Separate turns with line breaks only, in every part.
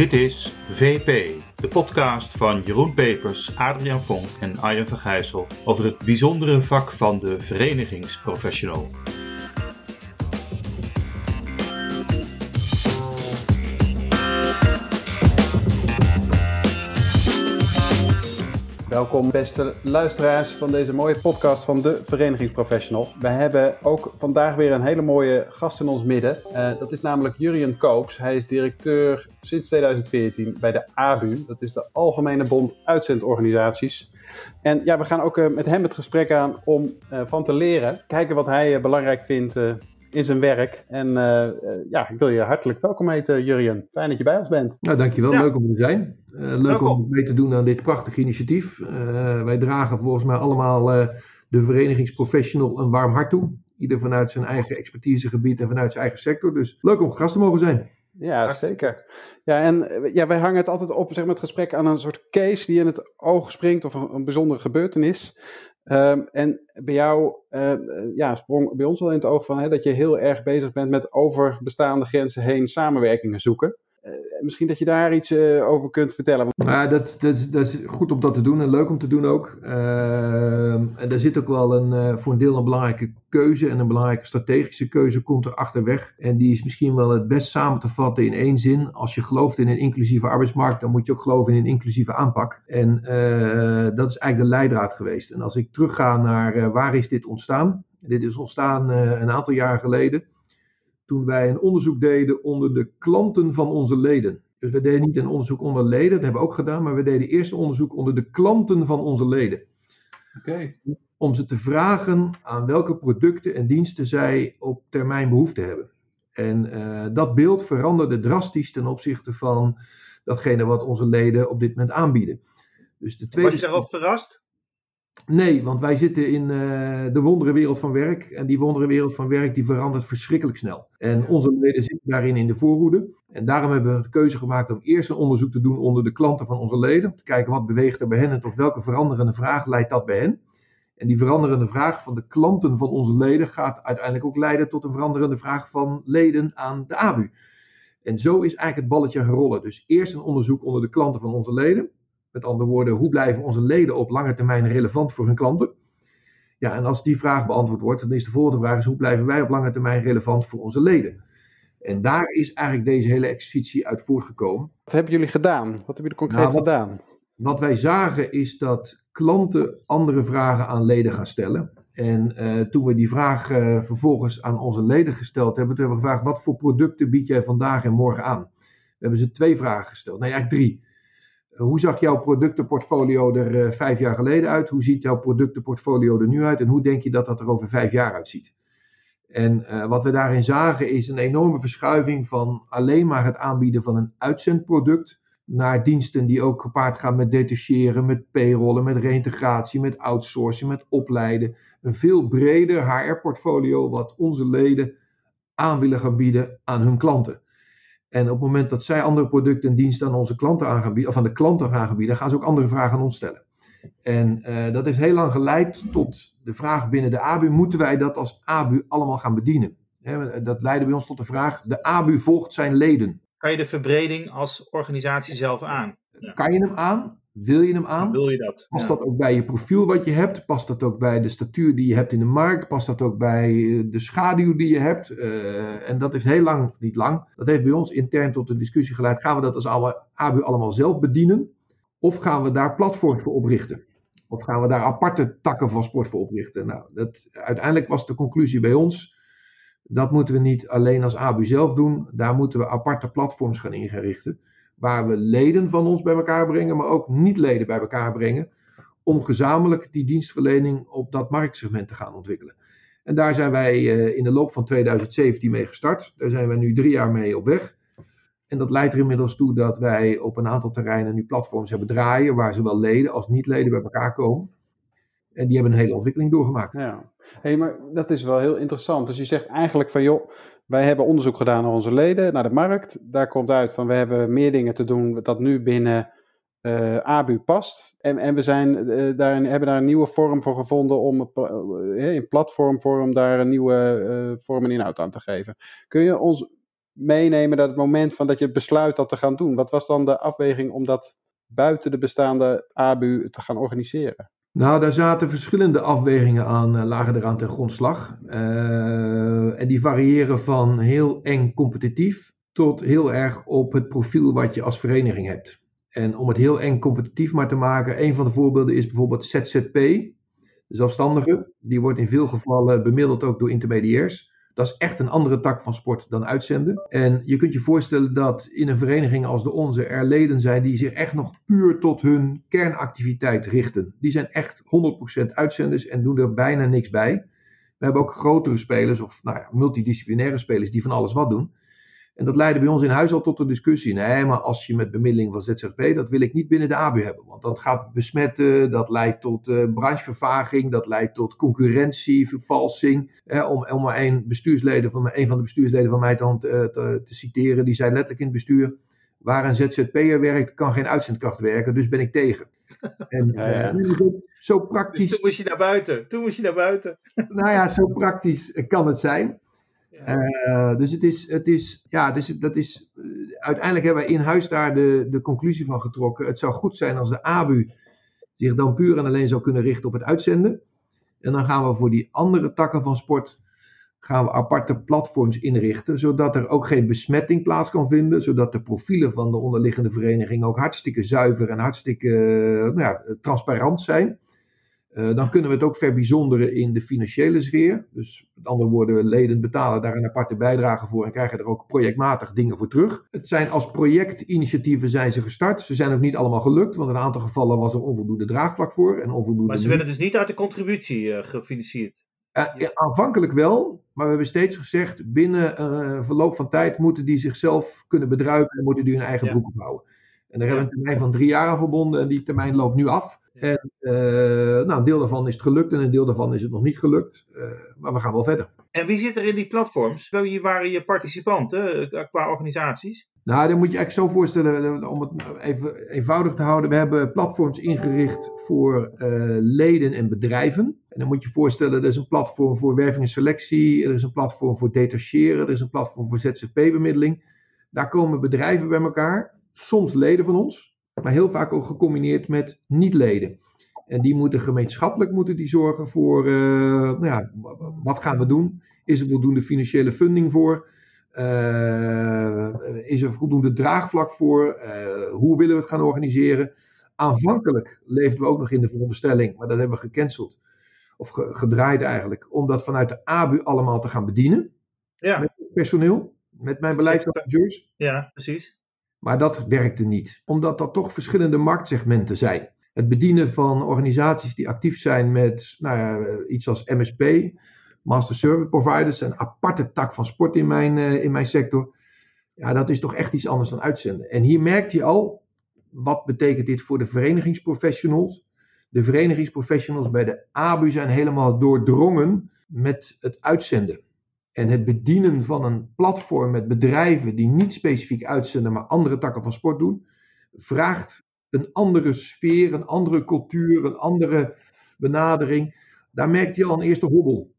Dit is VP, de podcast van Jeroen Pepers, Adriaan Vonk en Arjen Vergijssel over het bijzondere vak van de verenigingsprofessional.
Welkom beste luisteraars van deze mooie podcast van de Verenigingsprofessional. Wij hebben ook vandaag weer een hele mooie gast in ons midden. Uh, dat is namelijk Jurien Koops. Hij is directeur sinds 2014 bij de ABU. Dat is de Algemene Bond Uitzendorganisaties. En ja, we gaan ook uh, met hem het gesprek aan om uh, van te leren. Kijken wat hij belangrijk vindt in zijn werk. En uh, ja, ik wil je hartelijk welkom heten, Jurien. Fijn dat je bij ons bent.
Nou, dankjewel. Ja. Leuk om te zijn. Uh, leuk welkom. om mee te doen aan dit prachtige initiatief. Uh, wij dragen volgens mij allemaal de verenigingsprofessional een warm hart toe. Ieder vanuit zijn eigen expertisegebied en vanuit zijn eigen sector. Dus leuk om gast te mogen zijn.
Ja, zeker. Ja, en ja, wij hangen het altijd op zeg maar, het gesprek aan een soort case die in het oog springt of een, een bijzondere gebeurtenis. Um, en bij jou uh, ja, sprong bij ons wel in het oog van hè, dat je heel erg bezig bent met over bestaande grenzen heen samenwerkingen zoeken. Uh, misschien dat je daar iets uh, over kunt vertellen.
Ja, dat, dat, dat, is goed om dat te doen en leuk om te doen ook. Ehm, en daar zit ook wel een, voor een deel een belangrijke keuze en een belangrijke strategische keuze komt er achterweg. En die is misschien wel het best samen te vatten in één zin. Als je gelooft in een inclusieve arbeidsmarkt, dan moet je ook geloven in een inclusieve aanpak. En dat is eigenlijk de leidraad geweest. En als ik terugga naar waar is dit ontstaan? Dit is ontstaan een aantal jaar geleden. Toen wij een onderzoek deden onder de klanten van onze leden. Dus we deden niet een onderzoek onder leden, dat hebben we ook gedaan, maar we deden eerst een onderzoek onder de klanten van onze leden. Oké. Okay om ze te vragen aan welke producten en diensten zij op termijn behoefte hebben. En uh, dat beeld veranderde drastisch ten opzichte van datgene wat onze leden op dit moment aanbieden.
Dus de tweede... Was je daarover verrast?
Nee, want wij zitten in uh, de wonderenwereld van werk. En die wonderenwereld van werk die verandert verschrikkelijk snel. En onze leden zitten daarin in de voorhoede. En daarom hebben we de keuze gemaakt om eerst een onderzoek te doen onder de klanten van onze leden. Om te kijken wat beweegt er bij hen en tot welke veranderende vraag leidt dat bij hen. En die veranderende vraag van de klanten van onze leden gaat uiteindelijk ook leiden tot een veranderende vraag van leden aan de ABU. En zo is eigenlijk het balletje gaan rollen. Dus eerst een onderzoek onder de klanten van onze leden. Met andere woorden, hoe blijven onze leden op lange termijn relevant voor hun klanten? Ja, en als die vraag beantwoord wordt, dan is de volgende vraag: is hoe blijven wij op lange termijn relevant voor onze leden? En daar is eigenlijk deze hele exercitie uit voortgekomen.
Wat hebben jullie gedaan? Wat hebben jullie concreet nou, wat, gedaan?
Wat wij zagen is dat klanten andere vragen aan leden gaan stellen. En uh, toen we die vraag uh, vervolgens aan onze leden gesteld hebben, toen hebben we gevraagd: wat voor producten bied jij vandaag en morgen aan? We hebben ze twee vragen gesteld. Nee, eigenlijk drie. Hoe zag jouw productenportfolio er vijf jaar geleden uit? Hoe ziet jouw productenportfolio er nu uit? En hoe denk je dat dat er over vijf jaar uitziet? En wat we daarin zagen is een enorme verschuiving van alleen maar het aanbieden van een uitzendproduct naar diensten die ook gepaard gaan met detacheren, met payrollen, met reintegratie, met outsourcing, met opleiden. Een veel breder HR-portfolio wat onze leden aan willen gaan bieden aan hun klanten. En op het moment dat zij andere producten en diensten aan onze klanten aan gaan bieden, of aan de klanten gaan gaan bieden, gaan ze ook andere vragen aan ons stellen. En uh, dat heeft heel lang geleid tot de vraag binnen de ABU: moeten wij dat als ABU allemaal gaan bedienen? dat leidde bij ons tot de vraag: de ABU volgt zijn leden
kan je de verbreding als organisatie zelf aan?
Ja. Kan je hem aan? Wil je hem aan?
Wil je dat?
Past ja. dat ook bij je profiel wat je hebt? Past dat ook bij de statuur die je hebt in de markt? Past dat ook bij eh, de schaduw die je hebt? Uh, en dat is heel lang, niet lang, dat heeft bij ons intern tot de discussie geleid. Gaan we dat als ABU allemaal zelf bedienen? Of gaan we daar platforms voor oprichten? Of gaan we daar aparte takken van sport voor oprichten? Nou, dat, uiteindelijk was de conclusie bij ons dat moeten we niet alleen als ABU zelf doen. Daar moeten we aparte platforms gaan inrichten. Waar we leden van ons bij elkaar brengen, maar ook niet-leden bij elkaar brengen. Om gezamenlijk die dienstverlening op dat marktsegment te gaan ontwikkelen. En daar zijn wij uh, in de loop van 2017 mee gestart. Daar zijn we nu drie jaar mee op weg. En dat leidt er inmiddels toe dat wij op een aantal terreinen nu platforms hebben draaien. Waar zowel leden als niet-leden bij elkaar komen. En die hebben een hele ontwikkeling doorgemaakt.
Ja, hey, maar dat is wel heel interessant. Dus je zegt eigenlijk van joh, wij hebben onderzoek gedaan naar onze leden, naar de markt. Daar komt uit van we hebben meer dingen te doen dat nu binnen uh, ABU past. En, en we zijn, uh, daarin, hebben daar een nieuwe vorm voor gevonden om in platformvorm daar een nieuwe vorm en inhoud aan te geven. Kun je ons meenemen naar het moment van dat je besluit dat te gaan doen? Wat was dan de afweging om dat buiten de bestaande ABU te gaan organiseren?
Nou, daar zaten verschillende afwegingen aan, uh, lagen eraan ten grondslag. Uh, en die variëren van heel eng competitief tot heel erg op het profiel wat je als vereniging hebt. En om het heel eng competitief maar te maken, een van de voorbeelden is bijvoorbeeld ZZP, de zelfstandige. Die wordt in veel gevallen bemiddeld ook door intermediairs. Dat is echt een andere tak van sport dan uitzenden. En je kunt je voorstellen dat in een vereniging als de onze er leden zijn die zich echt nog puur tot hun kernactiviteit richten. Die zijn echt 100% uitzenders en doen er bijna niks bij. We hebben ook grotere spelers of nou ja, multidisciplinaire spelers die van alles wat doen. En dat leidde bij ons in huis al tot de discussie. Nee, maar als je met bemiddeling van ZZP, dat wil ik niet binnen de ABU hebben. Want dat gaat besmetten, dat leidt tot uh, branchevervaging, dat leidt tot concurrentie, vervalsing. Eh, om, om maar een, bestuursleden van, een van de bestuursleden van mij te, te, te citeren, die zei letterlijk in het bestuur, waar een ZZP'er werkt, kan geen uitzendkracht werken, dus ben ik tegen.
En, ja, ja.
Uh, zo praktisch.
Dus toen moest je naar buiten. Toen moest je naar buiten.
nou ja, zo praktisch kan het zijn. Uh, dus het is, het is, ja, dus dat is, uh, uiteindelijk hebben wij in huis daar de, de conclusie van getrokken. Het zou goed zijn als de ABU zich dan puur en alleen zou kunnen richten op het uitzenden. En dan gaan we voor die andere takken van sport, gaan we aparte platforms inrichten, zodat er ook geen besmetting plaats kan vinden, zodat de profielen van de onderliggende vereniging ook hartstikke zuiver en hartstikke uh, nou ja, transparant zijn. Uh, dan kunnen we het ook verbijzonderen in de financiële sfeer. Dus met andere woorden, leden betalen daar een aparte bijdrage voor en krijgen er ook projectmatig dingen voor terug. Het zijn als projectinitiatieven zijn ze gestart. Ze zijn ook niet allemaal gelukt, want in een aantal gevallen was er onvoldoende draagvlak voor. En onvoldoende
maar ze werden dus niet uit de contributie uh, gefinancierd?
Uh, aanvankelijk wel, maar we hebben steeds gezegd, binnen uh, verloop van tijd moeten die zichzelf kunnen bedruipen en moeten die hun eigen ja. broek ophouden. En daar hebben we een termijn van drie jaar aan verbonden en die termijn loopt nu af. En uh, nou, een deel daarvan is het gelukt en een deel daarvan is het nog niet gelukt. Uh, maar we gaan wel verder.
En wie zit er in die platforms? Wie waren je participanten qua organisaties?
Nou, dan moet je eigenlijk zo voorstellen, om het even eenvoudig te houden. We hebben platforms ingericht voor uh, leden en bedrijven. En dan moet je voorstellen, er is een platform voor werving en selectie. Er is een platform voor detacheren. Er is een platform voor ZZP-bemiddeling. Daar komen bedrijven bij elkaar. Soms leden van ons maar heel vaak ook gecombineerd met niet-leden. En die moeten gemeenschappelijk moeten die zorgen voor, uh, nou ja, wat gaan we doen? Is er voldoende financiële funding voor? Uh, is er voldoende draagvlak voor? Uh, hoe willen we het gaan organiseren? Aanvankelijk leefden we ook nog in de veronderstelling, maar dat hebben we gecanceld. Of ge gedraaid eigenlijk, om dat vanuit de ABU allemaal te gaan bedienen.
Ja.
Met personeel, met mijn beleidsadviseurs.
Ja, precies.
Maar dat werkte niet, omdat dat toch verschillende marktsegmenten zijn. Het bedienen van organisaties die actief zijn met nou ja, iets als MSP, Master Service Providers, een aparte tak van sport in mijn, uh, in mijn sector. Ja, dat is toch echt iets anders dan uitzenden. En hier merkt je al, wat betekent dit voor de verenigingsprofessionals? De verenigingsprofessionals bij de ABU zijn helemaal doordrongen met het uitzenden. En het bedienen van een platform met bedrijven die niet specifiek uitzenden, maar andere takken van sport doen, vraagt een andere sfeer, een andere cultuur, een andere benadering. Daar merkt je al een eerste hobbel.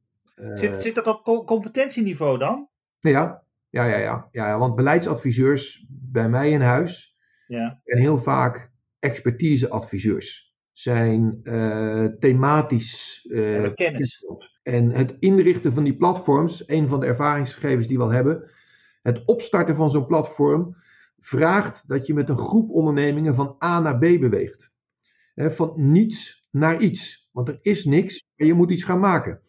Zit, zit dat op competentieniveau dan?
Ja, ja, ja, ja, ja. Want beleidsadviseurs bij mij in huis
ja.
en heel vaak expertiseadviseurs zijn uh, thematisch. Uh,
ja, kennis.
En het inrichten van die platforms, een van de ervaringsgegevens die we al hebben, het opstarten van zo'n platform vraagt dat je met een groep ondernemingen van A naar B beweegt. He, van niets naar iets. Want er is niks en je moet iets gaan maken.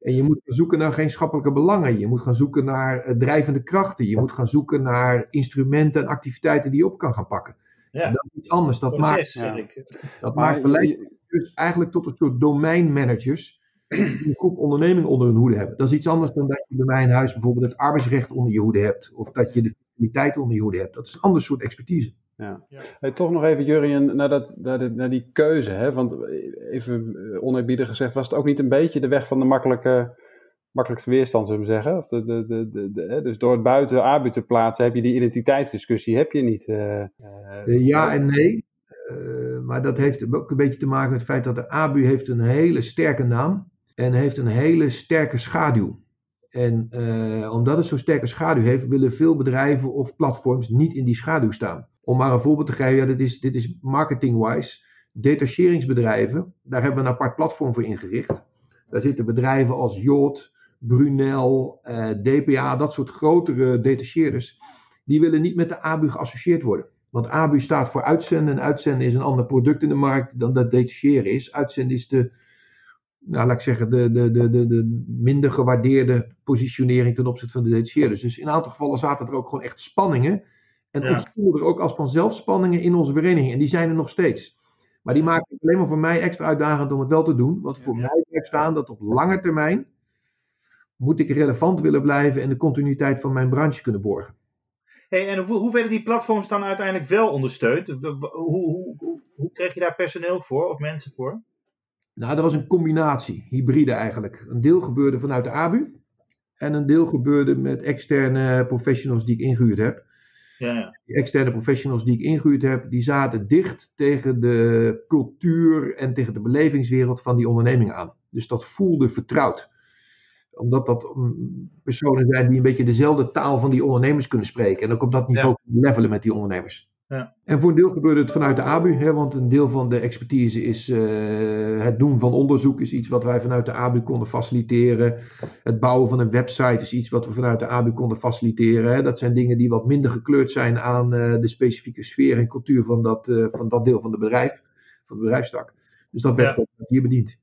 En je moet gaan zoeken naar gemeenschappelijke belangen. Je moet gaan zoeken naar uh, drijvende krachten. Je moet gaan zoeken naar instrumenten en activiteiten die je op kan gaan pakken.
Ja.
Dat is iets anders. Dat
Proces,
maakt,
ja.
dat
Maar
maakt beleid dus eigenlijk tot een soort domeinmanagers die een groep ondernemingen onder hun hoede hebben. Dat is iets anders dan dat je bij mij in huis bijvoorbeeld het arbeidsrecht onder je hoede hebt. Of dat je de fiscaliteit onder je hoede hebt. Dat is een ander soort expertise.
Ja.
Ja.
Hey, toch nog even, Jurien, naar, dat, naar, de, naar die keuze. Hè? Want even oneerbiedig gezegd, was het ook niet een beetje de weg van de makkelijke, makkelijkste weerstand, zullen we zeggen? Of de, de, de, de? Dus door het buiten ABU te plaatsen heb je die identiteitsdiscussie, heb je niet. Uh,
uh, ja en nee. Maar dat heeft ook een beetje te maken met het feit dat de ABU heeft een hele sterke naam en heeft een hele sterke schaduw. En eh, omdat het zo'n sterke schaduw heeft, willen veel bedrijven of platforms niet in die schaduw staan. Om maar een voorbeeld te geven, ja, dit, is, dit is marketing-wise. Detacheringsbedrijven, daar hebben we een apart platform voor ingericht. Daar zitten bedrijven als Jot, Brunel, eh, DPA, dat soort grotere detacheerders. Die willen niet met de ABU geassocieerd worden. Want ABU staat voor uitzenden en uitzenden is een ander product in de markt dan dat detacheren is. Uitzenden is de, nou, laat ik zeggen, de, de, de, de, de minder gewaardeerde positionering ten opzichte van de detacheerders. Dus in een aantal gevallen zaten er ook gewoon echt spanningen. En
Ja.
ontstonden er ook als vanzelf spanningen in onze vereniging. En die zijn er nog steeds. Maar die maken het alleen maar voor mij extra uitdagend om het wel te doen. Want voor
Ja.
mij blijft staan dat op lange termijn moet ik relevant willen blijven en de continuïteit van mijn branche kunnen borgen.
Hey, en hoe, hoe werden die platforms dan uiteindelijk wel ondersteund? Hoe, hoe, hoe kreeg je daar personeel voor of mensen voor?
Nou, dat was een combinatie, hybride eigenlijk. Een deel gebeurde vanuit de ABU en een deel gebeurde met externe professionals die ik ingehuurd heb.
Ja, ja.
Die externe professionals die ik ingehuurd heb, die zaten dicht tegen de cultuur en tegen de belevingswereld van die onderneming aan. Dus dat voelde vertrouwd. Omdat dat mm, personen zijn die een beetje dezelfde taal van die ondernemers kunnen spreken. En ook op dat niveau kunnen levelen met die ondernemers.
Ja.
En voor een deel gebeurde het vanuit de ABU, hè, want een deel van de expertise is eh, het doen van onderzoek, is iets wat wij vanuit de ABU konden faciliteren. Het bouwen van een website is iets wat we vanuit de ABU konden faciliteren. Hè. Dat zijn dingen die wat minder gekleurd zijn aan eh, de specifieke sfeer en cultuur van dat, eh, van dat deel van de bedrijf, van de bedrijfstak. Dus dat werd
Ja.
hier bediend.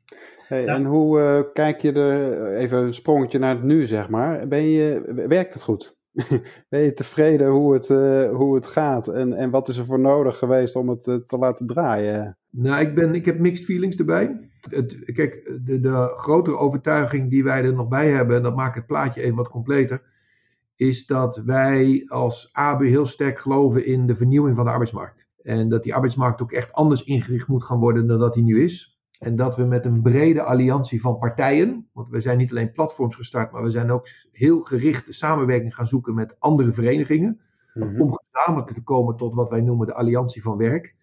Hey,
Ja.
En hoe eh, kijk je er, even een sprongetje naar het nu, zeg maar. Ben je, werkt het goed? ben je tevreden hoe het, eh, hoe het gaat? En, en wat is er voor nodig geweest om het eh, te laten draaien?
Nou, ik, ben, ik heb mixed feelings erbij. Het, kijk, de, de grotere overtuiging die wij er nog bij hebben, en dat maakt het plaatje even wat completer, is dat wij als ABU heel sterk geloven in de vernieuwing van de arbeidsmarkt. En dat die arbeidsmarkt ook echt anders ingericht moet gaan worden dan dat die nu is. En dat we met een brede alliantie van partijen, want we zijn niet alleen platforms gestart, maar we zijn ook heel gericht de samenwerking gaan zoeken met andere verenigingen
Mhm.
om gezamenlijk te komen tot wat wij noemen de Alliantie van Werk.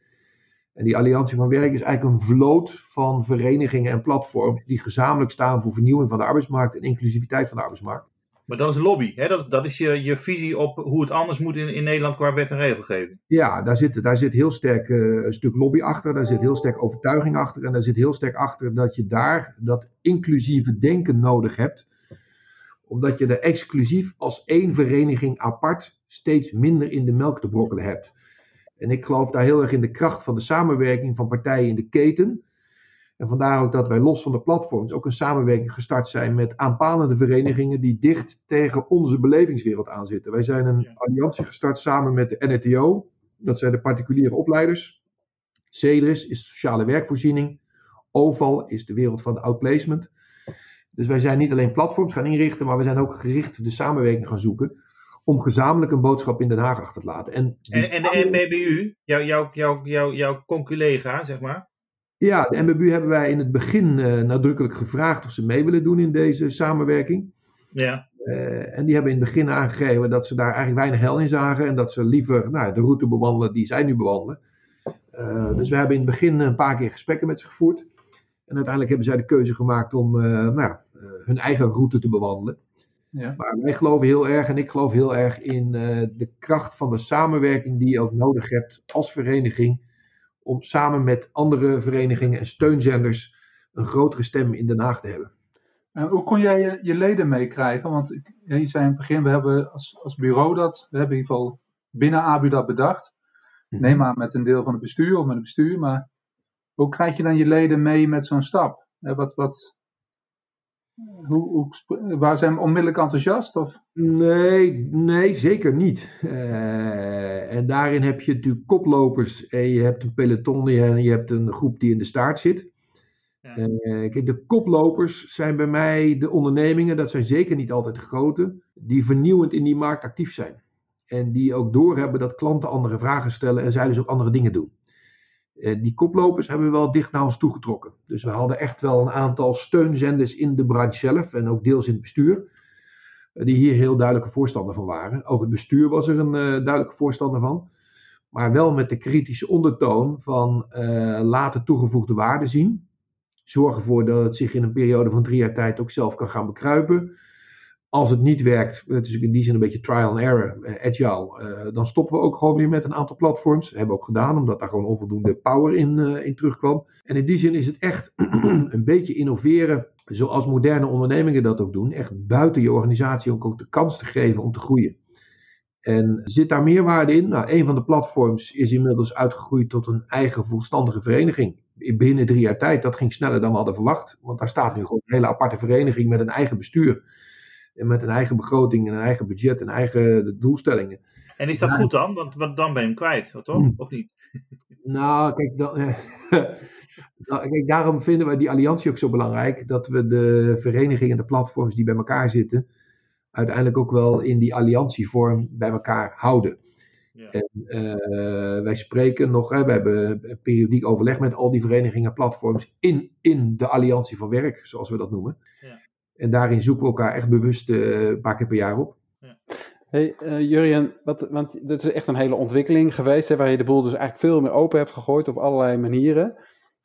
En die Alliantie van Werk is eigenlijk een vloot van verenigingen en platforms die gezamenlijk staan voor vernieuwing van de arbeidsmarkt en inclusiviteit van de arbeidsmarkt.
Maar dat is lobby. Hè? Dat, dat is je, je visie op hoe het anders moet in, in Nederland qua wet en regelgeving.
Ja, daar zit, daar zit heel sterk eh, een stuk lobby achter, daar zit heel sterk overtuiging achter en daar zit heel sterk achter dat je daar dat inclusieve denken nodig hebt, omdat je er exclusief als één vereniging apart steeds minder in de melk te brokkelen hebt. En ik geloof daar heel erg in de kracht van de samenwerking van partijen in de keten. En vandaar ook dat wij los van de platforms ook een samenwerking gestart zijn met aanpalende verenigingen die dicht tegen onze belevingswereld aanzitten. Wij zijn een alliantie gestart samen met de NETO, dat zijn de particuliere opleiders. CEDRIS is sociale werkvoorziening. OVAL is de wereld van de outplacement. Dus wij zijn niet alleen platforms gaan inrichten, maar we zijn ook gericht de samenwerking gaan zoeken om gezamenlijk een boodschap in Den Haag achter te laten. En,
En, en de MBBU, jouw jou, jou, jou, jouw conculega, zeg maar.
Ja, de MBBU hebben wij in het begin eh, nadrukkelijk gevraagd of ze mee willen doen in deze samenwerking.
Ja,
Eh, en die hebben in het begin aangegeven dat ze daar eigenlijk weinig hel in zagen. En dat ze liever nou, de route bewandelen die zij nu bewandelen. Eh, dus we hebben in het begin een paar keer gesprekken met ze gevoerd. En uiteindelijk hebben zij de keuze gemaakt om eh, nou, ja, eh, hun eigen route te bewandelen.
Ja.
Maar wij geloven heel erg, en ik geloof heel erg in eh, de kracht van de samenwerking die je ook nodig hebt als vereniging. Om samen met andere verenigingen en steunzenders een grotere stem in Den Haag te hebben.
En hoe kon jij je, je leden meekrijgen? Want je zei in het begin, we hebben als, als bureau dat, we hebben in ieder geval binnen ABU dat bedacht.
Mhm.
Neem maar met een deel van het bestuur of met het bestuur, maar hoe krijg je dan je leden mee met zo'n stap? Wat, wat, hoe, waar zijn we onmiddellijk enthousiast? Of?
Nee, nee, zeker niet. Eh, en daarin heb je natuurlijk koplopers en je hebt een peloton en je hebt een groep die in de staart zit.
Ja.
Eh, kijk, de koplopers zijn bij mij de ondernemingen, dat zijn zeker niet altijd de grote, die vernieuwend in die markt actief zijn. En die ook doorhebben dat klanten andere vragen stellen en zij dus ook andere dingen doen. Eh, die koplopers hebben we wel dicht naar ons toegetrokken. Dus we hadden echt wel een aantal steunzenders in de branche zelf en ook deels in het bestuur eh, die hier heel duidelijke voorstander van waren. Ook het bestuur was er een eh, duidelijke voorstander van. Maar wel met de kritische ondertoon van eh laten toegevoegde waarde zien. Zorg ervoor dat het zich in een periode van drie jaar tijd ook zelf kan gaan bekruipen. Als het niet werkt, het is in die zin een beetje trial and error, eh, agile, eh, dan stoppen we ook gewoon weer met een aantal platforms. Dat hebben we ook gedaan, omdat daar gewoon onvoldoende power in, eh, in terugkwam. En in die zin is het echt een beetje innoveren, zoals moderne ondernemingen dat ook doen. Echt buiten je organisatie ook, ook de kans te geven om te groeien. En zit daar meerwaarde in? Nou, een van de platforms is inmiddels uitgegroeid tot een eigen volstandige vereniging. Binnen drie jaar tijd, dat ging sneller dan we hadden verwacht. Want daar staat nu gewoon een hele aparte vereniging met een eigen bestuur. En met een eigen begroting en een eigen budget en eigen doelstellingen.
En is dat
Ja.
goed dan? Want, want dan ben je hem kwijt, toch?
Hmm.
Of niet?
Nou, kijk, dan, nou, kijk, daarom vinden we die alliantie ook zo belangrijk. Dat we de verenigingen en de platforms die bij elkaar zitten, uiteindelijk ook wel in die alliantievorm bij elkaar houden.
Ja.
En eh, wij spreken nog, hè, we hebben periodiek overleg met al die verenigingen en platforms in, in de alliantie van werk, zoals we dat noemen.
Ja.
En daarin zoeken we elkaar echt bewust eh, een paar keer per jaar op.
Hey, eh Jurjen, wat, want dit is echt een hele ontwikkeling geweest, hè, waar je de boel dus eigenlijk veel meer open hebt gegooid op allerlei manieren.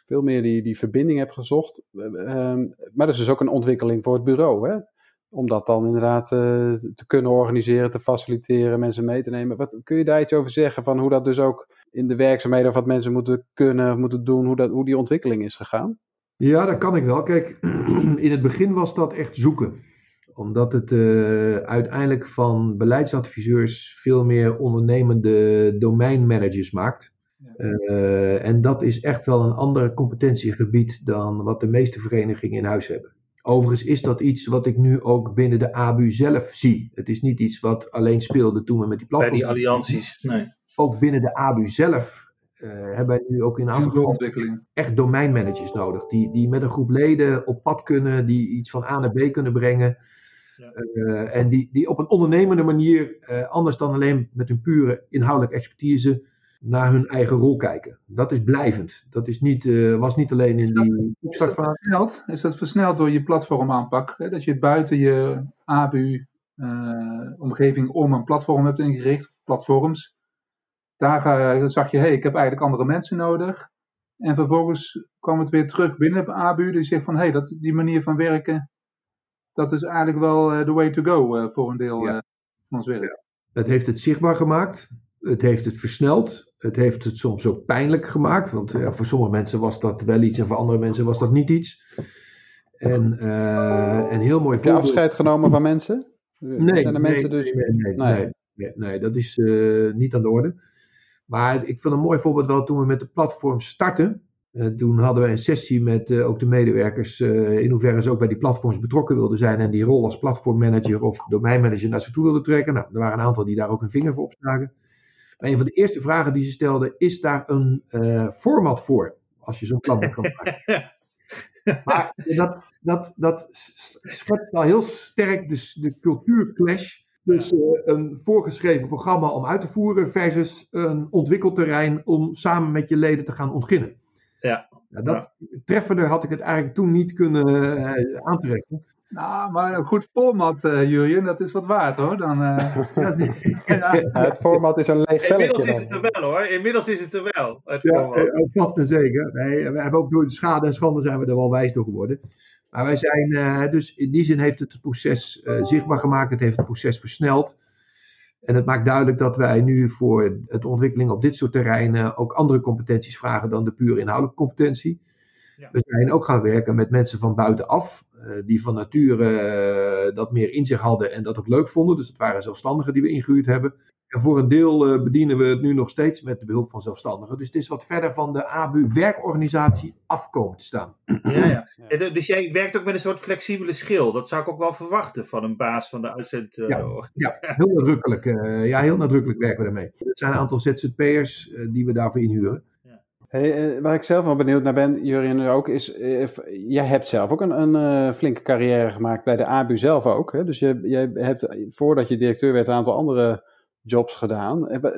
Veel meer die, die verbinding hebt gezocht. Eh, ehm, maar dat is dus ook een ontwikkeling voor het bureau, hè? Om dat dan inderdaad eh, te kunnen organiseren, te faciliteren, mensen mee te nemen. Wat, kun je daar iets over zeggen van hoe dat dus ook in de werkzaamheden of wat mensen moeten kunnen, of moeten doen, hoe, dat, hoe die ontwikkeling is gegaan?
Ja, dat kan ik wel. Kijk, in het begin was dat echt zoeken. Omdat het eh, uiteindelijk van beleidsadviseurs veel meer ondernemende domeinmanagers maakt. Eh, en dat is echt wel een ander competentiegebied dan wat de meeste verenigingen in huis hebben. Overigens is dat iets wat ik nu ook binnen de ABU zelf zie. Het is niet iets wat alleen speelde toen we met die
Bij
platform.
die allianties. Nee.
Ook binnen de ABU zelf eh, hebben wij nu ook in een aantal echt domeinmanagers nodig. Die, die met een groep leden op pad kunnen, die iets van A naar B kunnen brengen.
Ja.
Eh, en die, die op een ondernemende manier, eh, anders dan alleen met hun pure inhoudelijke expertise, naar hun eigen rol kijken. Dat is blijvend. Dat is niet, eh, was niet alleen in
Is dat-
die
Is versneld? Is dat versneld door je platformaanpak? Hè? Dat je het buiten je ABU-omgeving om een platform hebt ingericht, platforms. Daar ga- zag je, hé, hey, ik heb eigenlijk andere mensen nodig. En vervolgens kwam het weer terug binnen de ABU. Die zegt van, hé, hey, dat die manier van werken, dat is eigenlijk wel eh, the way to go eh, voor een deel
Ja.
eh, van ons werk.
Het heeft het zichtbaar gemaakt. Het heeft het versneld. Het heeft het soms ook pijnlijk gemaakt. Want eh, voor sommige mensen was dat wel iets en voor andere mensen was dat niet iets. En eh, een heel mooi
Heb je
voorbeeld.
afscheid genomen van mensen?
Nee,
Zijn er
nee,
mensen dus...
nee, nee,
Nee.
nee, nee, nee, dat is eh, niet aan de orde. Maar ik vind een mooi voorbeeld wel toen we met de platform starten. Eh, toen hadden we een sessie met eh, ook de medewerkers eh, in hoeverre ze ook bij die platforms betrokken wilden zijn en die rol als platformmanager of domeinmanager naar zich toe wilden trekken. Nou, er waren een aantal die daar ook een vinger voor opstaken. Maar een van de eerste vragen die ze stelden, is daar een format voor als je zo'n plan gaan maken? Maar dat, dat, dat schetst al heel sterk dus de cultuurclash. Dus eh, een voorgeschreven programma om uit te voeren versus een ontwikkelterrein om samen met je leden te gaan ontginnen.
Ja.
Nou, dat treffender had ik het eigenlijk toen niet kunnen eh, aantrekken.
Nou, maar een goed format, eh Jurjen, dat is wat waard hoor. Dan, eh, ja,
Ja, het format is een leeg
Inmiddels
velletje.
is het er wel hoor. Inmiddels is het er wel. Het
Ja,
format.
vast en zeker. Nee, we hebben ook door de schade en schande zijn we er wel wijs door geworden. Maar wij zijn, eh, dus in die zin heeft het het proces eh, zichtbaar gemaakt, het heeft het proces versneld. En het maakt duidelijk dat wij nu voor het ontwikkeling op dit soort terreinen ook andere competenties vragen dan de puur inhoudelijke competentie.
Ja.
We zijn ook gaan werken met mensen van buitenaf, eh, die van nature dat meer in zich hadden en dat ook leuk vonden. Dus het waren zelfstandigen die we ingehuurd hebben. En voor een deel eh, bedienen we het nu nog steeds met de behulp van zelfstandigen. Dus het is wat verder van de ABU-werkorganisatie afkomen te staan.
Ja, ja. Dus jij werkt ook met een soort flexibele schil. Dat zou ik ook wel verwachten van een baas van de uitzend. eh,
Ja. Ja, heel nadrukkelijk, eh, ja, heel nadrukkelijk werken we daarmee. Het zijn een aantal ZZP'ers eh, die we daarvoor inhuren.
Hey, waar ik zelf wel benieuwd naar ben, Jurien ook, is, jij hebt zelf ook een, een eh, flinke carrière gemaakt bij de ABU zelf ook. Hè? Dus je, je hebt, voordat je directeur werd, een aantal andere jobs gedaan. Eh,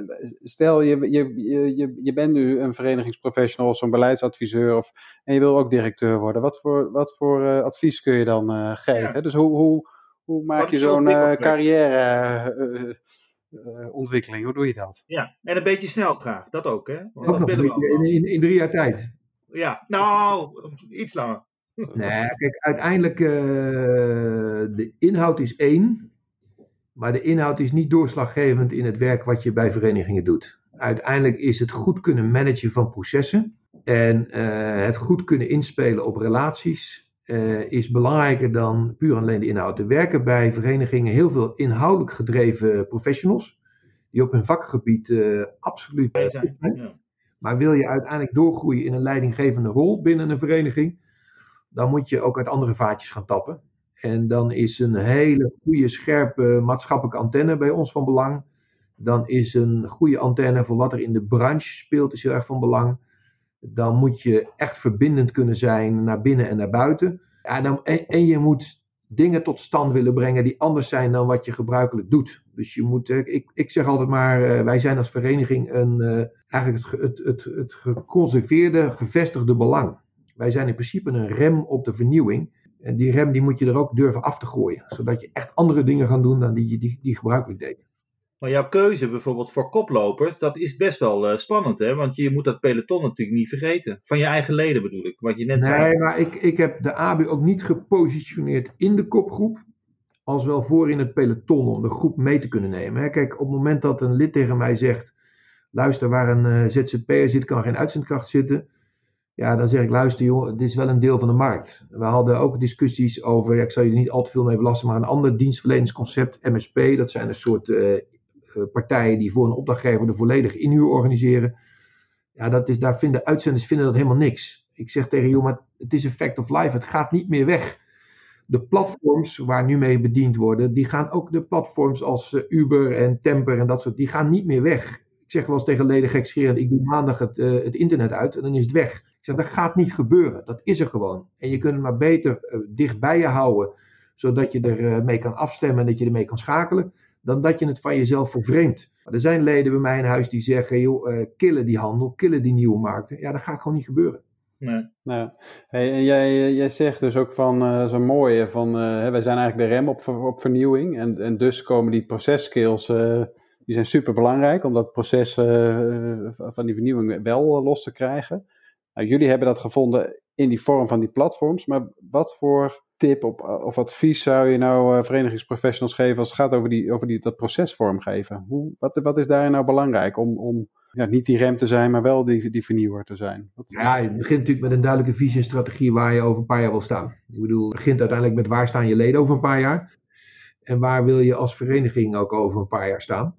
Stel, je, je, je, je, je bent nu een verenigingsprofessional, zo'n beleidsadviseur, of, en je wil ook directeur worden. Wat voor, wat voor eh, advies kun je dan eh, geven?
Ja.
Dus hoe, hoe, hoe maak je zo'n carrière eh, eh, eh, ontwikkeling? Hoe doe je dat?
Ja, en een beetje snel graag. Dat ook, hè? Want dat
nog
willen we
in, in, in drie jaar tijd.
Ja, nou, iets langer.
Nee, kijk, uiteindelijk, uh, de inhoud is één, maar de inhoud is niet doorslaggevend in het werk wat je bij verenigingen doet. Uiteindelijk is het goed kunnen managen van processen en uh, het goed kunnen inspelen op relaties uh, is belangrijker dan puur alleen de inhoud. Er werken bij verenigingen heel veel inhoudelijk gedreven professionals, die op hun vakgebied absoluut
zijn. Ja.
Maar wil je uiteindelijk doorgroeien in een leidinggevende rol binnen een vereniging, dan moet je ook uit andere vaatjes gaan tappen. En dan is een hele goede, scherpe maatschappelijke antenne bij ons van belang. Dan is een goede antenne voor wat er in de branche speelt, is heel erg van belang. Dan moet je echt verbindend kunnen zijn naar binnen en naar buiten. Ja, dan, en, en je moet dingen tot stand willen brengen die anders zijn dan wat je gebruikelijk doet. Dus je moet, ik, ik zeg altijd maar, eh, wij zijn als vereniging een, uh, eigenlijk het, het, het, het geconserveerde, gevestigde belang. Wij zijn in principe een rem op de vernieuwing. En die rem die moet je er ook durven af te gooien. Zodat je echt andere dingen gaat doen dan die je die, die gebruikelijk deed.
Maar jouw keuze bijvoorbeeld voor koplopers, dat is best wel uh, spannend, hè? Want je moet dat peloton natuurlijk niet vergeten. Van je eigen leden bedoel ik, wat je net
nee,
zei.
Nee, maar ik, ik heb de ABU ook niet gepositioneerd in de kopgroep. Als wel voor in het peloton om de groep mee te kunnen nemen. Hè? Kijk, op het moment dat een lid tegen mij zegt... Luister, waar een uh, ZZP'er zit, kan geen uitzendkracht zitten ja, dan zeg ik, luister joh, dit is wel een deel van de markt. We hadden ook discussies over, ja, ik zal je er niet al te veel mee belasten, maar een ander dienstverleningsconcept, MSP, dat zijn een soort uh, partijen die voor een opdrachtgever de volledige inhuur organiseren. Ja, dat is, daar vinden uitzenders vinden dat helemaal niks. Ik zeg tegen maar het is een fact of life, het gaat niet meer weg. De platforms waar nu mee bediend worden, die gaan ook de platforms als uh, Uber en Temper en dat soort, die gaan niet meer weg. Ik zeg wel eens tegen leden gekscherend, ik doe maandag het, het internet uit en dan is het weg. Ik zeg, dat gaat niet gebeuren. Dat is er gewoon. En je kunt het maar beter uh, dicht bij je houden, zodat je er uh, mee kan afstemmen en dat je ermee kan schakelen, dan dat je het van jezelf vervreemdt. Maar er zijn leden bij mij in huis die zeggen, joh, uh, killen die handel, killen die nieuwe markten. Ja, dat gaat gewoon niet gebeuren.
Nee.
Nou, hey, en jij, jij zegt dus ook van uh, zo'n mooie, van uh, wij zijn eigenlijk de rem op, op vernieuwing. En, en dus komen die processkills, uh, die zijn super belangrijk om dat proces van die vernieuwing wel los te krijgen. Nou, jullie hebben dat gevonden in die vorm van die platforms, maar wat voor tip op, of advies zou je nou uh, verenigingsprofessionals geven als het gaat over, die, over die, dat proces vormgeven? Hoe, wat, wat is daarin nou belangrijk om, om ja, niet die rem te zijn, maar wel die, die vernieuwer te zijn? Wat,
ja, je begint natuurlijk met een duidelijke visie en strategie waar je over een paar jaar wil staan. Ik bedoel, het begint uiteindelijk met waar staan je leden over een paar jaar en waar wil je als vereniging ook over een paar jaar staan.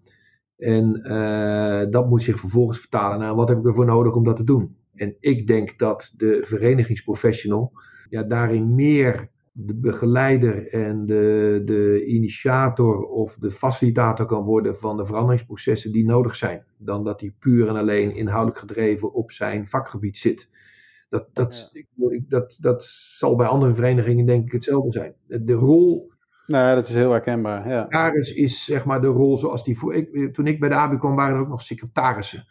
En uh, dat moet zich vervolgens vertalen naar wat heb ik ervoor nodig om dat te doen. En ik denk dat de verenigingsprofessional ja, daarin meer de begeleider en de, de initiator of de facilitator kan worden van de veranderingsprocessen die nodig zijn. Dan dat hij puur en alleen inhoudelijk gedreven op zijn vakgebied zit. Dat, dat, ja. dat, dat zal bij andere verenigingen denk ik hetzelfde zijn. De rol.
Nou, dat is heel herkenbaar. Ja.
Secretaris is zeg maar de rol zoals die voor. Ik, toen ik bij de AB kwam, waren er ook nog secretarissen.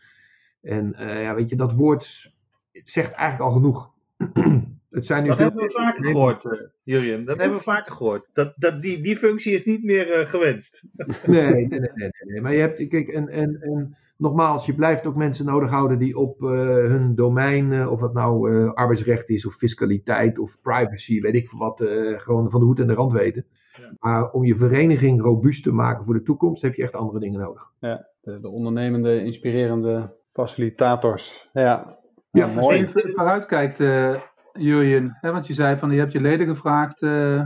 En uh, ja, weet je, dat woord zegt eigenlijk al genoeg.
Het zijn nu dat veel... hebben we vaker gehoord, uh, Julian. Dat hebben we vaker gehoord. Dat, dat, die, die functie is niet meer uh, gewenst.
nee, nee, nee, nee, nee, Maar je hebt, kijk, en, en, en nogmaals, je blijft ook mensen nodig houden die op uh, hun domein, of het nou arbeidsrecht is, of fiscaliteit, of privacy, weet ik veel wat, gewoon van de hoed en de rand weten. Ja. Maar om je vereniging robuust te maken voor de toekomst, heb je echt andere dingen nodig.
Ja, de, de ondernemende, inspirerende facilitators. Ja,
ja, mooi. Als je vooruitkijkt, uh, Jurjen, hè, want je zei van je hebt je leden gevraagd uh,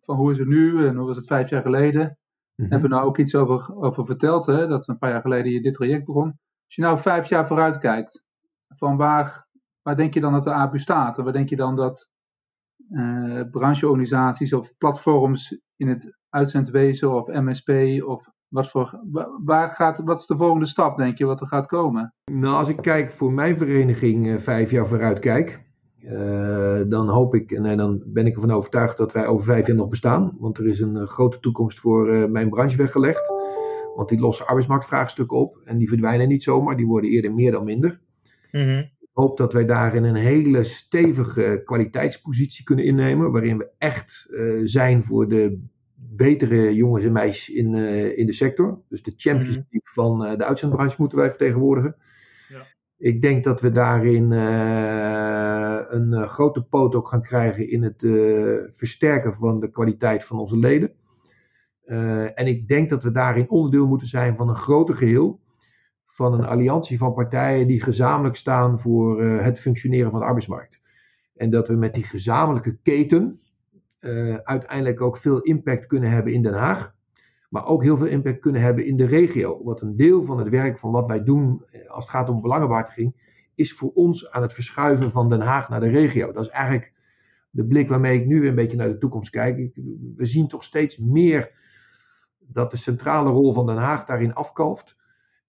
van hoe is het nu en hoe was het vijf jaar geleden. Mm-hmm. Hebben we nou ook iets over, over verteld, hè, dat een paar jaar geleden je dit traject begon. Als je nou vijf jaar vooruitkijkt, van waar, waar denk je dan dat de APU staat? En waar denk je dan dat uh, brancheorganisaties of platforms in het uitzendwezen of MSP of wat, voor, waar gaat, wat is de volgende stap, denk je, wat er gaat komen?
Nou, als ik kijk voor mijn vereniging uh, vijf jaar vooruit kijk, uh, dan hoop ik en, en, dan ben ik ervan overtuigd dat wij over vijf jaar nog bestaan. Want er is een uh, grote toekomst voor mijn branche weggelegd. Want die lossen arbeidsmarktvraagstukken op en die verdwijnen niet zomaar, die worden eerder meer dan minder.
Mm-hmm.
Ik hoop dat wij daarin een hele stevige kwaliteitspositie kunnen innemen, waarin we echt zijn voor de betere jongens en meisjes in, uh, in de sector. Dus de Champions League mm-hmm. van uh, de uitzendbranche moeten wij vertegenwoordigen.
Ja.
Ik denk dat we daarin uh, een grote poot ook gaan krijgen in het versterken van de kwaliteit van onze leden. en ik denk dat we daarin onderdeel moeten zijn van een groter geheel. Van een alliantie van partijen die gezamenlijk staan voor het functioneren van de arbeidsmarkt. En dat we met die gezamenlijke keten uiteindelijk ook veel impact kunnen hebben in Den Haag maar ook heel veel impact kunnen hebben in de regio. Wat een deel van het werk van wat wij doen eh, als het gaat om belangenbehartiging, is voor ons aan het verschuiven van Den Haag naar de regio. Dat is eigenlijk de blik waarmee ik nu een beetje naar de toekomst kijk. We zien toch steeds meer dat de centrale rol van Den Haag daarin afkalft.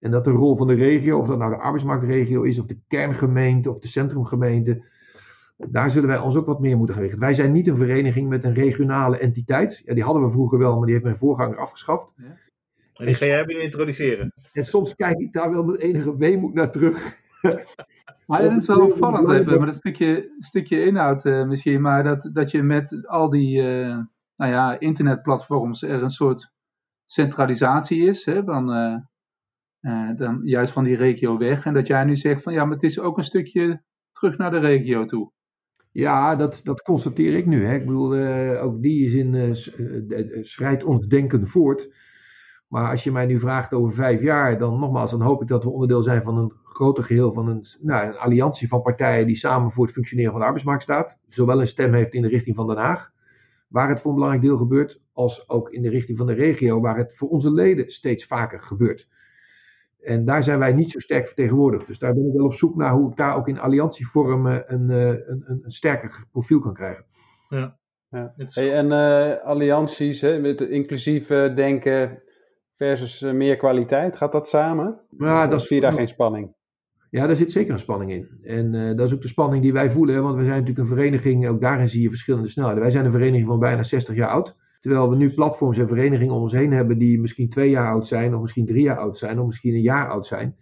En dat de rol van de regio, of dat nou de arbeidsmarktregio is, of de kerngemeente, of de centrumgemeente, daar zullen wij ons ook wat meer moeten richten. Wij zijn niet een vereniging met een regionale entiteit. Ja, die hadden we vroeger wel, maar die heeft mijn voorganger afgeschaft. Ja.
En die ga jij weer introduceren.
En soms kijk ik daar wel met enige weemoed naar terug.
Maar het is wel opvallend even, maar een stukje, stukje inhoud uh, misschien, maar dat, dat je met al die uh, nou ja, internetplatforms er een soort centralisatie is, hè, dan, uh, dan juist van die regio weg. En dat jij nu zegt van ja, maar het is ook een stukje terug naar de regio toe.
Ja, dat, dat constateer ik nu. Hè. Ik bedoel, uh, ook die zin uh, schrijdt ons denken voort. Maar als je mij nu vraagt over vijf jaar, dan nogmaals, dan hoop ik dat we onderdeel zijn van een groter geheel van een, nou, een alliantie van partijen die samen voor het functioneren van de arbeidsmarkt staat. Zowel een stem heeft in de richting van Den Haag, waar het voor een belangrijk deel gebeurt, als ook in de richting van de regio, waar het voor onze leden steeds vaker gebeurt. En daar zijn wij niet zo sterk vertegenwoordigd. Dus daar ben ik wel op zoek naar hoe ik daar ook in alliantievorm een, een, een, een sterker profiel kan krijgen.
Ja. ja. Hey, en uh, allianties, hè, met inclusief uh, denken versus uh, meer kwaliteit, gaat dat samen? Ja, dat is, zie je daar geen spanning?
Ja, daar zit zeker een spanning in. En dat is ook de spanning die wij voelen, want we zijn natuurlijk een vereniging, ook daarin zie je verschillende snelheden. Wij zijn een vereniging van bijna 60 jaar oud. Terwijl we nu platforms en verenigingen om ons heen hebben die misschien twee jaar oud zijn, of misschien drie jaar oud zijn, of misschien een jaar oud zijn.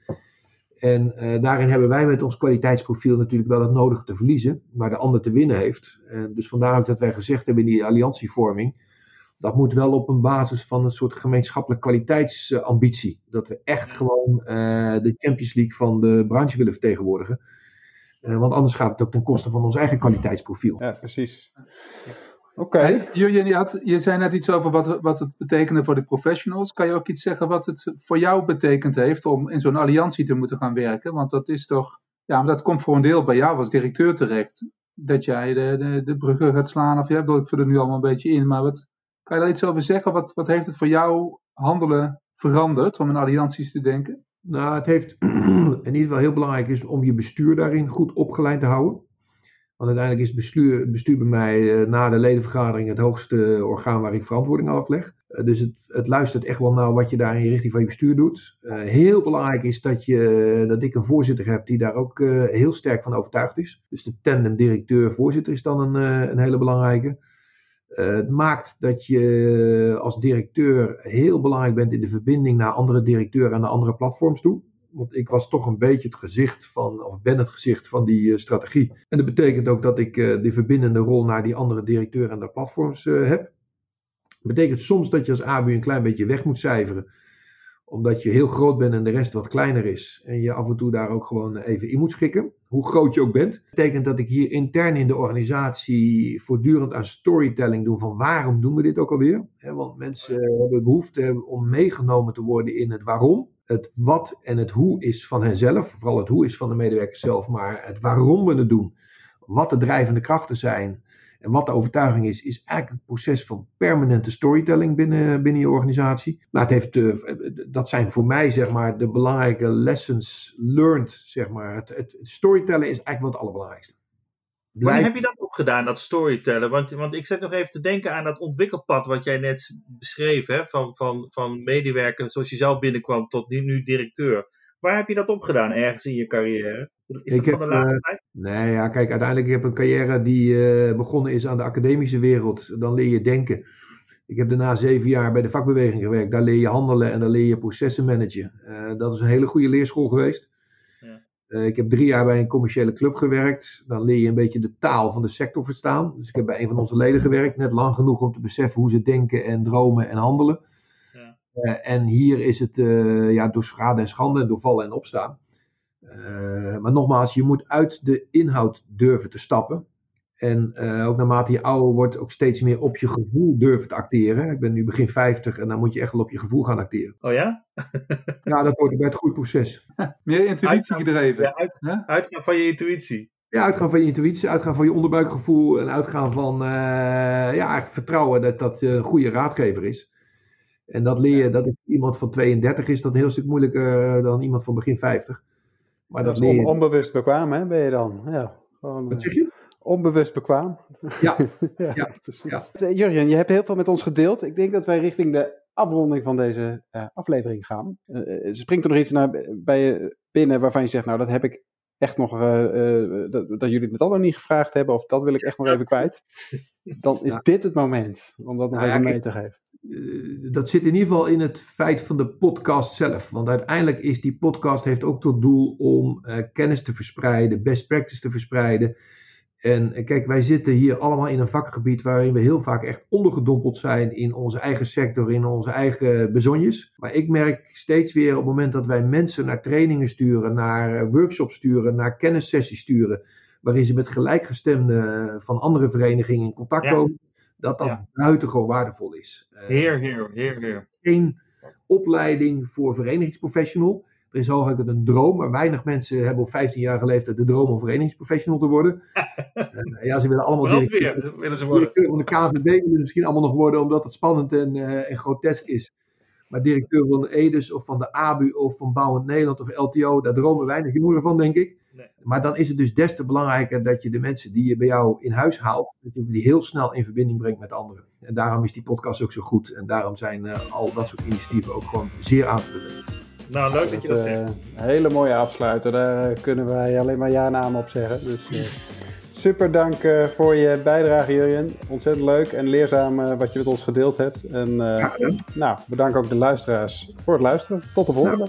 En uh, daarin hebben wij met ons kwaliteitsprofiel natuurlijk wel het nodige te verliezen, maar de ander te winnen heeft. En dus vandaar ook dat wij gezegd hebben in die alliantievorming, dat moet wel op een basis van een soort gemeenschappelijke kwaliteitsambitie. Dat we echt gewoon uh, de Champions League van de branche willen vertegenwoordigen. Uh, want anders gaat het ook ten koste van ons eigen kwaliteitsprofiel.
Ja, precies.
Oké. Okay. je, je zei net iets over wat, wat het betekende voor de professionals. Kan je ook iets zeggen wat het voor jou betekend heeft om in zo'n alliantie te moeten gaan werken? Want dat is toch, ja, dat komt voor een deel bij jou als directeur terecht. Dat jij de, de, de bruggen gaat slaan. Of ja, ik vul er nu allemaal een beetje in. Maar wat, kan je daar iets over zeggen? Wat, wat heeft het voor jou handelen veranderd om in allianties te denken?
Nou, het heeft in ieder geval heel belangrijk is om je bestuur daarin goed opgeleid te houden. Want uiteindelijk is bestuur, bestuur bij mij uh, na de ledenvergadering het hoogste orgaan waar ik verantwoording afleg. Uh, dus het, het, luistert echt wel naar wat je daar in richting van je bestuur doet. Heel belangrijk is dat, je, dat ik een voorzitter heb die daar ook heel sterk van overtuigd is. Dus de tandem directeur-voorzitter is dan een, een hele belangrijke. het maakt dat je als directeur heel belangrijk bent in de verbinding naar andere directeuren en naar andere platforms toe. Want ik was toch een beetje het gezicht van, of ben het gezicht van die uh, strategie. En dat betekent ook dat ik uh, die verbindende rol naar die andere directeuren en de platforms uh, heb. Dat betekent soms dat je als ABU een klein beetje weg moet cijferen. Omdat je heel groot bent en de rest wat kleiner is. En je af en toe daar ook gewoon even in moet schikken. Hoe groot je ook bent. Dat betekent dat ik hier intern in de organisatie voortdurend aan storytelling doe. Van waarom doen we dit ook alweer? want mensen hebben behoefte om meegenomen te worden in het waarom het wat en het hoe is van henzelf, vooral het hoe is van de medewerkers zelf, maar het waarom we het doen, wat de drijvende krachten zijn en wat de overtuiging is, is eigenlijk een proces van permanente storytelling binnen, binnen je organisatie. Maar het heeft, uh, dat zijn voor mij zeg maar de belangrijke lessons learned, zeg maar. Het, het storytellen is eigenlijk wat het allerbelangrijkste.
Wanneer heb je dat ook gedaan, dat storytellen? Want, want ik zit nog even te denken aan dat ontwikkelpad wat jij net beschreef, hè? Van, van, van medewerker zoals je zelf binnenkwam tot nu, nu directeur. Waar heb je dat opgedaan ergens in je carrière? Is dat van de laatste uh, tijd?
Nee, ja, kijk, uiteindelijk heb ik een carrière die uh, begonnen is aan de academische wereld. Dan leer je denken. Ik heb daarna zeven jaar bij de vakbeweging gewerkt. Daar leer je handelen en daar leer je processen managen. Uh, dat is een hele goede leerschool geweest. Uh, ik heb drie jaar bij een commerciële club gewerkt. Dan leer je een beetje de taal van de sector verstaan. Dus ik heb bij een van onze leden gewerkt, net lang genoeg om te beseffen hoe ze denken en dromen en handelen. Ja. Uh, en hier is het uh, ja, door schade en schande, door vallen en opstaan. Uh, maar nogmaals, je moet uit de inhoud durven te stappen. En uh, ook naarmate je ouder wordt, ook steeds meer op je gevoel durven te acteren. Ik ben nu begin 50 en dan moet je echt wel op je gevoel gaan acteren.
Oh ja?
ja, dat hoort bij het groeiproces.
Meer intuïtie gedreven.
Ja, uit, huh? uitgaan van je intuïtie.
Ja, uitgaan van je intuïtie, uitgaan van je onderbuikgevoel en uitgaan van uh, ja, eigenlijk vertrouwen dat dat een goede raadgever is. En dat leer je, dat iemand van 32 is dat een heel stuk moeilijker dan iemand van begin 50.
Maar dat, dat is on onbewust bekwaam, hè, ben je dan? Ja,
gewoon, Wat zeg je?
Onbewust bekwaam.
Ja, ja, ja, precies. Ja.
Jurjen, je hebt heel veel met ons gedeeld. Ik denk dat wij richting de afronding van deze uh, aflevering gaan. Uh, springt er nog iets naar, bij je binnen waarvan je zegt, nou dat heb ik echt nog, uh, dat, dat, jullie het al nog niet gevraagd hebben, of dat wil ik echt nog even kwijt. Dan is dit het moment om dat nog nou, even mee te geven.
dat zit in ieder geval in het feit van de podcast zelf. Want uiteindelijk is die podcast heeft ook tot doel om kennis te verspreiden, best practice te verspreiden. En kijk, wij zitten hier allemaal in een vakgebied waarin we heel vaak echt ondergedompeld zijn in onze eigen sector, in onze eigen bezonjes. Maar ik merk steeds weer op het moment dat wij mensen naar trainingen sturen, naar eh, workshops sturen, naar kennissessies sturen, waarin ze met gelijkgestemden van andere verenigingen in contact komen, dat dat ja. buitengewoon waardevol is.
Eh, heer, heer, heer, heer.
Geen opleiding voor verenigingsprofessional. Er is hooguit een droom, maar weinig mensen hebben op 15 jaar geleefd de droom om verenigingsprofessional te worden. uh, ja, ze willen allemaal
directeur, willen ze worden.
directeur van de KVB willen misschien allemaal nog worden, omdat het spannend en, uh, en grotesk is. Maar directeur van de EDES of van de ABU of van Bouwend Nederland of LTO, daar dromen weinig jongeren van, denk ik. Nee. Maar dan is het dus des te belangrijker dat je de mensen die je bij jou in huis haalt, dat je die heel snel in verbinding brengt met anderen. En daarom is die podcast ook zo goed. En daarom zijn uh, al dat soort initiatieven ook gewoon zeer aan te bevelen.
Nou, leuk dat, je dat zegt.
Een hele mooie afsluiter. Daar eh, kunnen wij alleen maar ja-naam op zeggen. Dus uh, super dank uh, voor je bijdrage, Jurjen. Ontzettend leuk en leerzaam wat je met ons gedeeld hebt. En nou, bedank ook de luisteraars voor het luisteren. Tot de volgende.